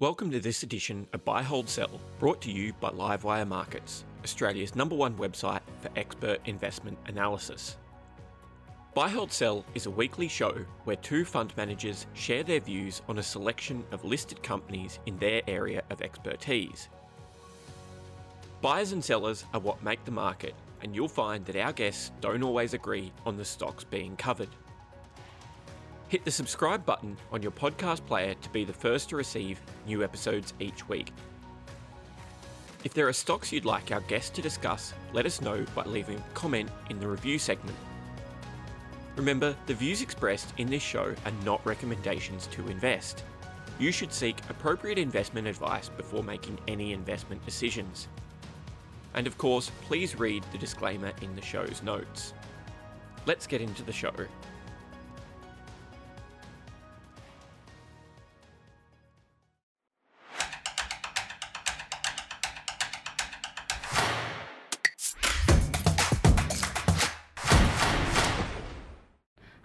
Welcome to this edition of Buy Hold Sell, brought to you by Livewire Markets, Australia's number one website for expert investment analysis. Buy Hold Sell is a weekly show where two fund managers share their views on a selection of listed companies in their area of expertise. Buyers and sellers are what make the market, and you'll find that our guests don't always agree on the stocks being covered. Hit the subscribe button on your podcast player to be the first to receive new episodes each week. If there are stocks you'd like our guests to discuss, let us know by leaving a comment in the review segment. Remember, the views expressed in this show are not recommendations to invest. You should seek appropriate investment advice before making any investment decisions. And of course, please read the disclaimer in the show's notes. Let's get into the show.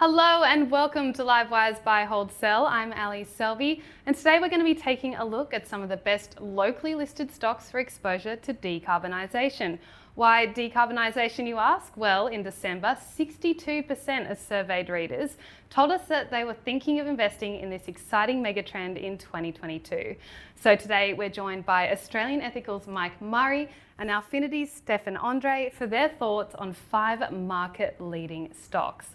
Hello and welcome to Livewire's Buy Hold Sell. I'm Ally Selby, and today we're going to be taking a look at some of the best locally listed stocks for exposure to decarbonisation. Why decarbonisation, you ask? Well, in December, 62% of surveyed readers told us that they were thinking of investing in this exciting megatrend in 2022. So today we're joined by Australian Ethical's Mike Murray and Alphinity's Stefan Andre for their thoughts on five market leading stocks.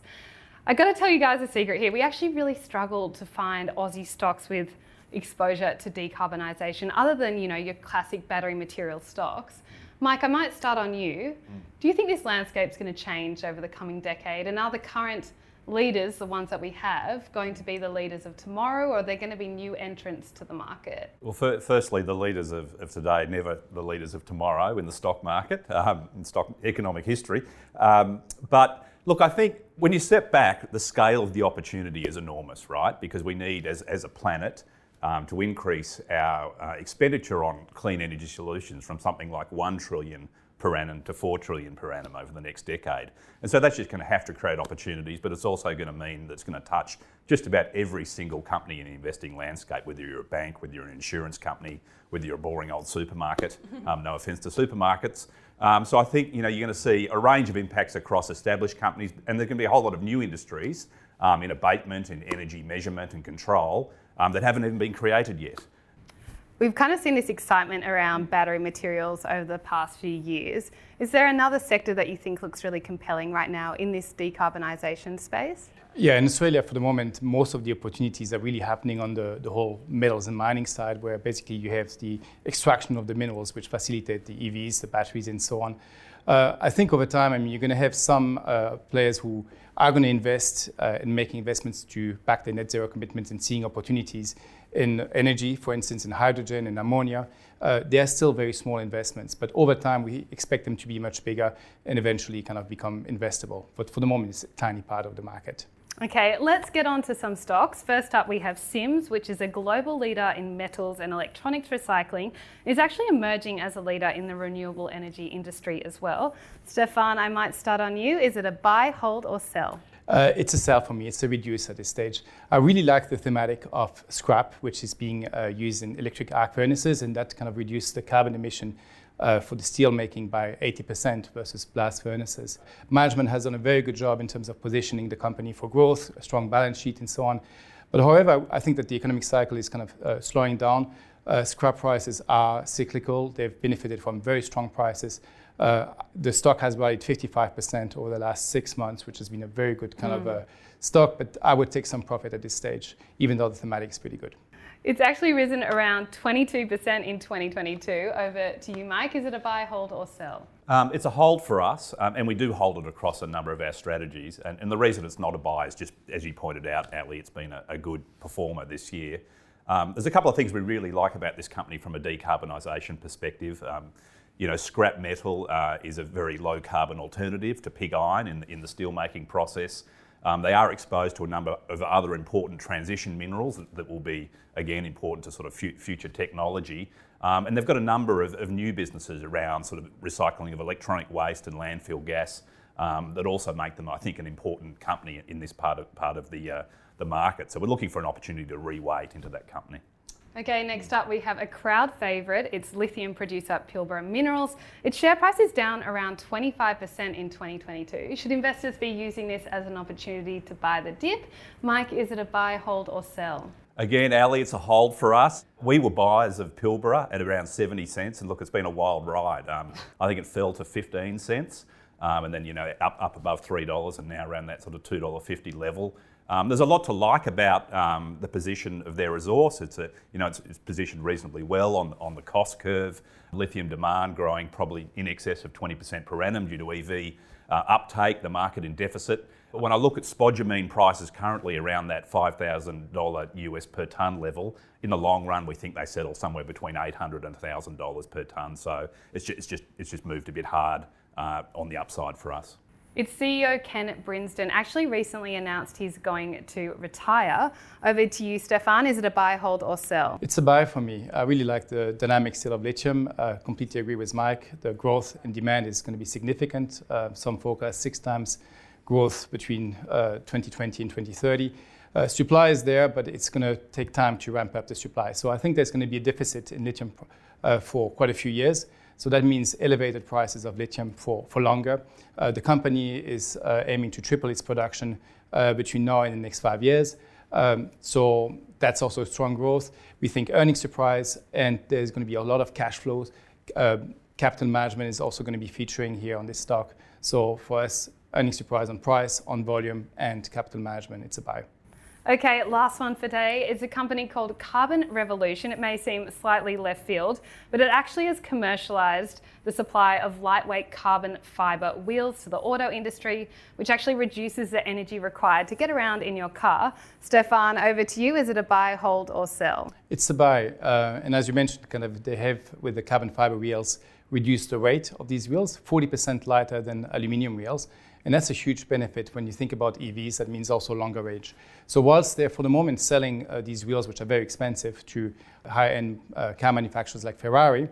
I got to tell you guys a secret here. We actually really struggled to find Aussie stocks with exposure to decarbonisation, other than you know your classic battery material stocks. Mike, I might start on you. Mm. Do you think this landscape is going to change over the coming decade? And are the current leaders, the ones that we have, going to be the leaders of tomorrow, or are there going to be new entrants to the market? Well, firstly, the leaders of, of, today, never the leaders of tomorrow in the stock market, um, in stock economic history. Um, but Look, I think when you step back, the scale of the opportunity is enormous, right? Because we need, as, as a planet, um, to increase our uh, expenditure on clean energy solutions from something like 1 trillion per annum to 4 trillion per annum over the next decade. And so that's just going to have to create opportunities, but it's also going to mean that it's going to touch just about every single company in the investing landscape, whether you're a bank, whether you're an insurance company, whether you're a boring old supermarket. Um, no offence to supermarkets. Um, so I think you know you're going to see a range of impacts across established companies, and there's going to be a whole lot of new industries um, in abatement, in energy measurement and control um, that haven't even been created yet. We've kind of seen this excitement around battery materials over the past few years. Is there another sector that you think looks really compelling right now in this decarbonisation space? Yeah, in Australia for the moment, most of the opportunities are really happening on the, the whole metals and mining side, where basically you have the extraction of the minerals which facilitate the EVs, the batteries, and so on. Uh, I think over time, I mean, you're going to have some uh, players who are going to invest uh, in making investments to back their net zero commitments and seeing opportunities in energy, for instance, in hydrogen and ammonia. Uh, they are still very small investments, but over time we expect them to be much bigger and eventually kind of become investable. But for the moment, it's a tiny part of the market. Okay, let's get on to some stocks. First up, we have Sims, which is a global leader in metals and electronics recycling. It's actually emerging as a leader in the renewable energy industry as well. Stefan, I might start on you. Is it a buy, hold, or sell? Uh, it's a sell for me. It's a reduce at this stage. I really like the thematic of scrap, which is being uh, used in electric arc furnaces, and that kind of reduces the carbon emission uh, for the steel making by 80% versus blast furnaces. Management has done a very good job in terms of positioning the company for growth, a strong balance sheet, and so on. But however, I think that the economic cycle is kind of uh, slowing down. Uh, scrap prices are cyclical. They've benefited from very strong prices. Uh, the stock has rallied 55% over the last six months, which has been a very good kind mm. of uh, stock. But I would take some profit at this stage, even though the thematic is pretty good. It's actually risen around 22% in 2022. Over to you, Mike. Is it a buy, hold, or sell? Um, it's a hold for us, um, and we do hold it across a number of our strategies. And, and, the reason it's not a buy is just, as you pointed out, Ally, it's been a, a good performer this year. Um, there's a couple of things we really like about this company from a decarbonisation perspective. Um, you know, scrap metal uh, is a very low carbon alternative to pig iron in, in the steel making process. Um, they are exposed to a number of other important transition minerals that, that will be, again, important to sort of fu- future technology. Um, and they've got a number of, of, new businesses around sort of recycling of electronic waste and landfill gas um, that also make them, I think, an important company in this part of, part of the, uh, the market. So we're looking for an opportunity to reweight into that company. Okay, next up we have a crowd favourite. It's lithium producer Pilbara Minerals. Its share price is down around 25% in 2022. Should investors be using this as an opportunity to buy the dip? Mike, is it a buy, hold, or sell? Again, Ally, it's a hold for us. We were buyers of Pilbara at around 70 cents, and look, it's been a wild ride. Um, I think it fell to 15 cents, um, and then you know up up above three dollars, and now around that sort of two dollar fifty level. Um, there's a lot to like about um, the position of their resource. It's a, you know it's, it's, positioned reasonably well on on the cost curve. Lithium demand growing probably in excess of 20% per annum due to EV uh, uptake. The market in deficit. But when I look at spodumene prices currently around that $5,000 US per tonne level, in the long run, we think they settle somewhere between 800 and $1,000 per tonne. So it's just, it's just, it's just moved a bit hard uh, on the upside for us. Its CEO Ken Brinsden actually recently announced he's going to retire. Over to you, Stefan. Is it a buy, hold, or sell? It's a buy for me. I really like the dynamic still of lithium. I completely agree with Mike. The growth and demand is going to be significant. Uh, some forecast six times growth between uh, 2020 and 2030. Uh, supply is there, but it's going to take time to ramp up the supply. So I think there's going to be a deficit in lithium uh, for quite a few years. So that means elevated prices of lithium for, for longer. Uh, the company is uh, aiming to triple its production uh, between now and the next five years. Um, so that's also strong growth. We think earnings surprise, and there's going to be a lot of cash flows. Uh, capital management is also going to be featuring here on this stock. So for us, earnings surprise on price, on volume, and capital management, it's a buy. Okay, last one for today is a company called Carbon Revolution. It may seem slightly left field, but it actually has commercialized the supply of lightweight carbon fiber wheels to the auto industry, which actually reduces the energy required to get around in your car. Stefan, over to you. Is it a buy, hold, or sell? It's a buy. Uh, and as you mentioned, kind of they have with the carbon fiber wheels reduced the weight of these wheels, 40% lighter than aluminium wheels. And that's a huge benefit when you think about EVs. That means also longer range. So whilst they're for the moment selling uh, these wheels, which are very expensive, to high-end uh, car manufacturers like Ferrari,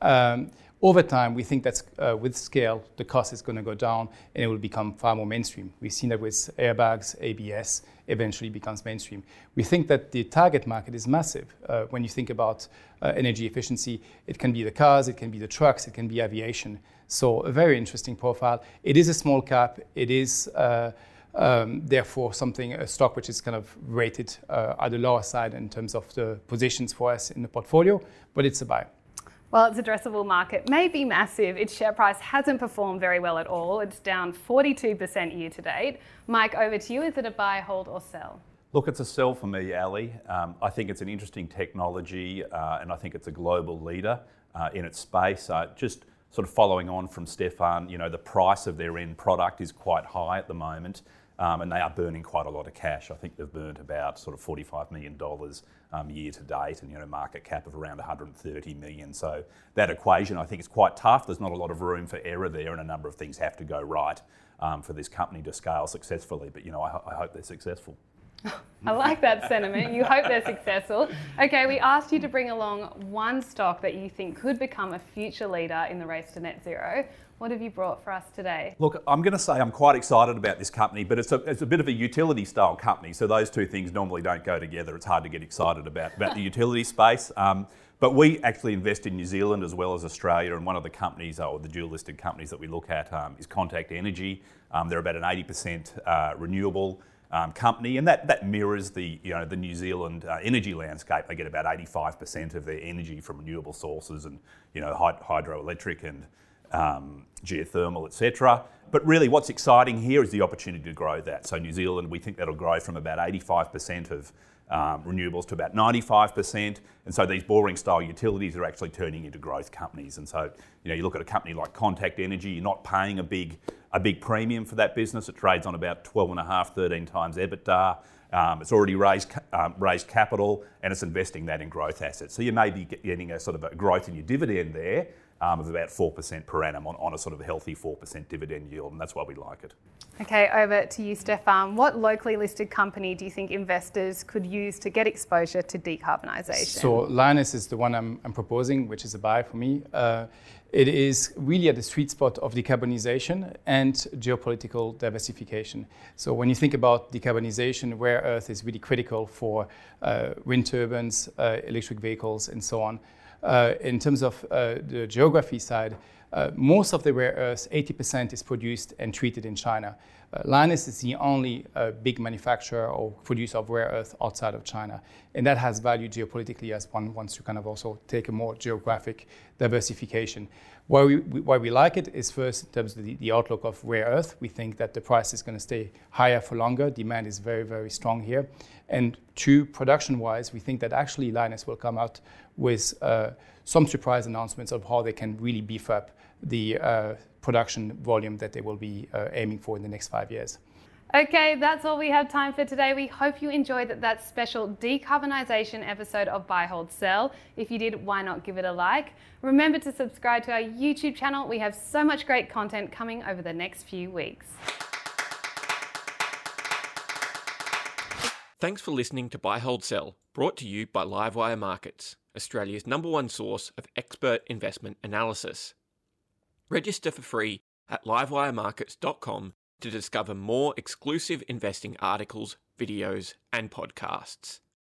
um, over time, we think that uh, with scale, the cost is going to go down and it will become far more mainstream. We've seen that with airbags, ABS, eventually becomes mainstream. We think that the target market is massive. Uh, when you think about uh, energy efficiency, it can be the cars, it can be the trucks, it can be aviation. So a very interesting profile. It is a small cap. It is uh, um, therefore something a stock which is kind of rated uh, at the lower side in terms of the positions for us in the portfolio, but it's a buy. Well, its addressable market may be massive. Its share price hasn't performed very well at all. It's down 42% year to date. Mike, over to you. Is it a buy, hold, or sell? Look, it's a sell for me, Ally. Um, I think it's an interesting technology uh, and I think it's a global leader uh, in its space. Uh, just sort of following on from Stefan, you know, the price of their end product is quite high at the moment. Um, and they are burning quite a lot of cash. I think they've burnt about sort of $45 million um, year to date, and you know market cap of around 130 million. So that equation, I think, is quite tough. There's not a lot of room for error there, and a number of things have to go right um, for this company to scale successfully. But you know, I, I hope they're successful. I like that sentiment. You hope they're successful. Okay, we asked you to bring along one stock that you think could become a future leader in the race to net zero. What have you brought for us today? Look, I'm going to say I'm quite excited about this company, but it's a, it's a bit of a utility style company. So those two things normally don't go together. It's hard to get excited about, about the utility space. Um, but we actually invest in New Zealand as well as Australia, and one of the companies, or the dual listed companies that we look at, um, is Contact Energy. Um, they're about an 80% uh, renewable um, company, and that, that mirrors the, you know, the New Zealand uh, energy landscape. They get about 85% of their energy from renewable sources and you know, hydroelectric and um, geothermal, etc. But really, what's exciting here is the opportunity to grow that. So, New Zealand, we think that'll grow from about 85% of um, renewables to about 95%. And so, these boring style utilities are actually turning into growth companies. And so, you know, you look at a company like Contact Energy, you're not paying a big, a big premium for that business. It trades on about 12.5, 13 times EBITDA. Um, it's already raised, um, raised capital and it's investing that in growth assets. So you may be getting a sort of a growth in your dividend there, um, of about 4% per annum on, on a sort of healthy 4% dividend yield, and that's why we like it. Okay, over to you, Stefan. What locally listed company do you think investors could use to get exposure to decarbonisation? So, Lynas is the one I'm, I'm proposing, which is a buy for me. Uh, it is really at the sweet spot of decarbonisation and geopolitical diversification. So, when you think about decarbonisation, rare earth is really critical for uh, wind turbines, uh, electric vehicles, and so on. Uh, in terms of uh, the geography side, uh, most of the rare earths, 80% is produced and treated in China. Uh, Lynas is the only uh, big manufacturer or producer of rare earth outside of China. And that has value geopolitically as one wants to kind of also take a more geographic diversification. Why we, why we like it is first in terms of the, the outlook of rare earth. We think that the price is going to stay higher for longer. Demand is very, very strong here. And two, production wise, we think that actually Lynas will come out with uh, some surprise announcements of how they can really beef up the uh, production volume that they will be uh, aiming for in the next five years. Okay, that's all we have time for today. We hope you enjoyed that special decarbonisation episode of Buy, Hold, Sell. If you did, why not give it a like? Remember to subscribe to our YouTube channel. We have so much great content coming over the next few weeks. Thanks for listening to Buy, Hold, Sell, brought to you by Livewire Markets, Australia's number one source of expert investment analysis. Register for free at livewiremarkets.com to discover more exclusive investing articles, videos, and podcasts.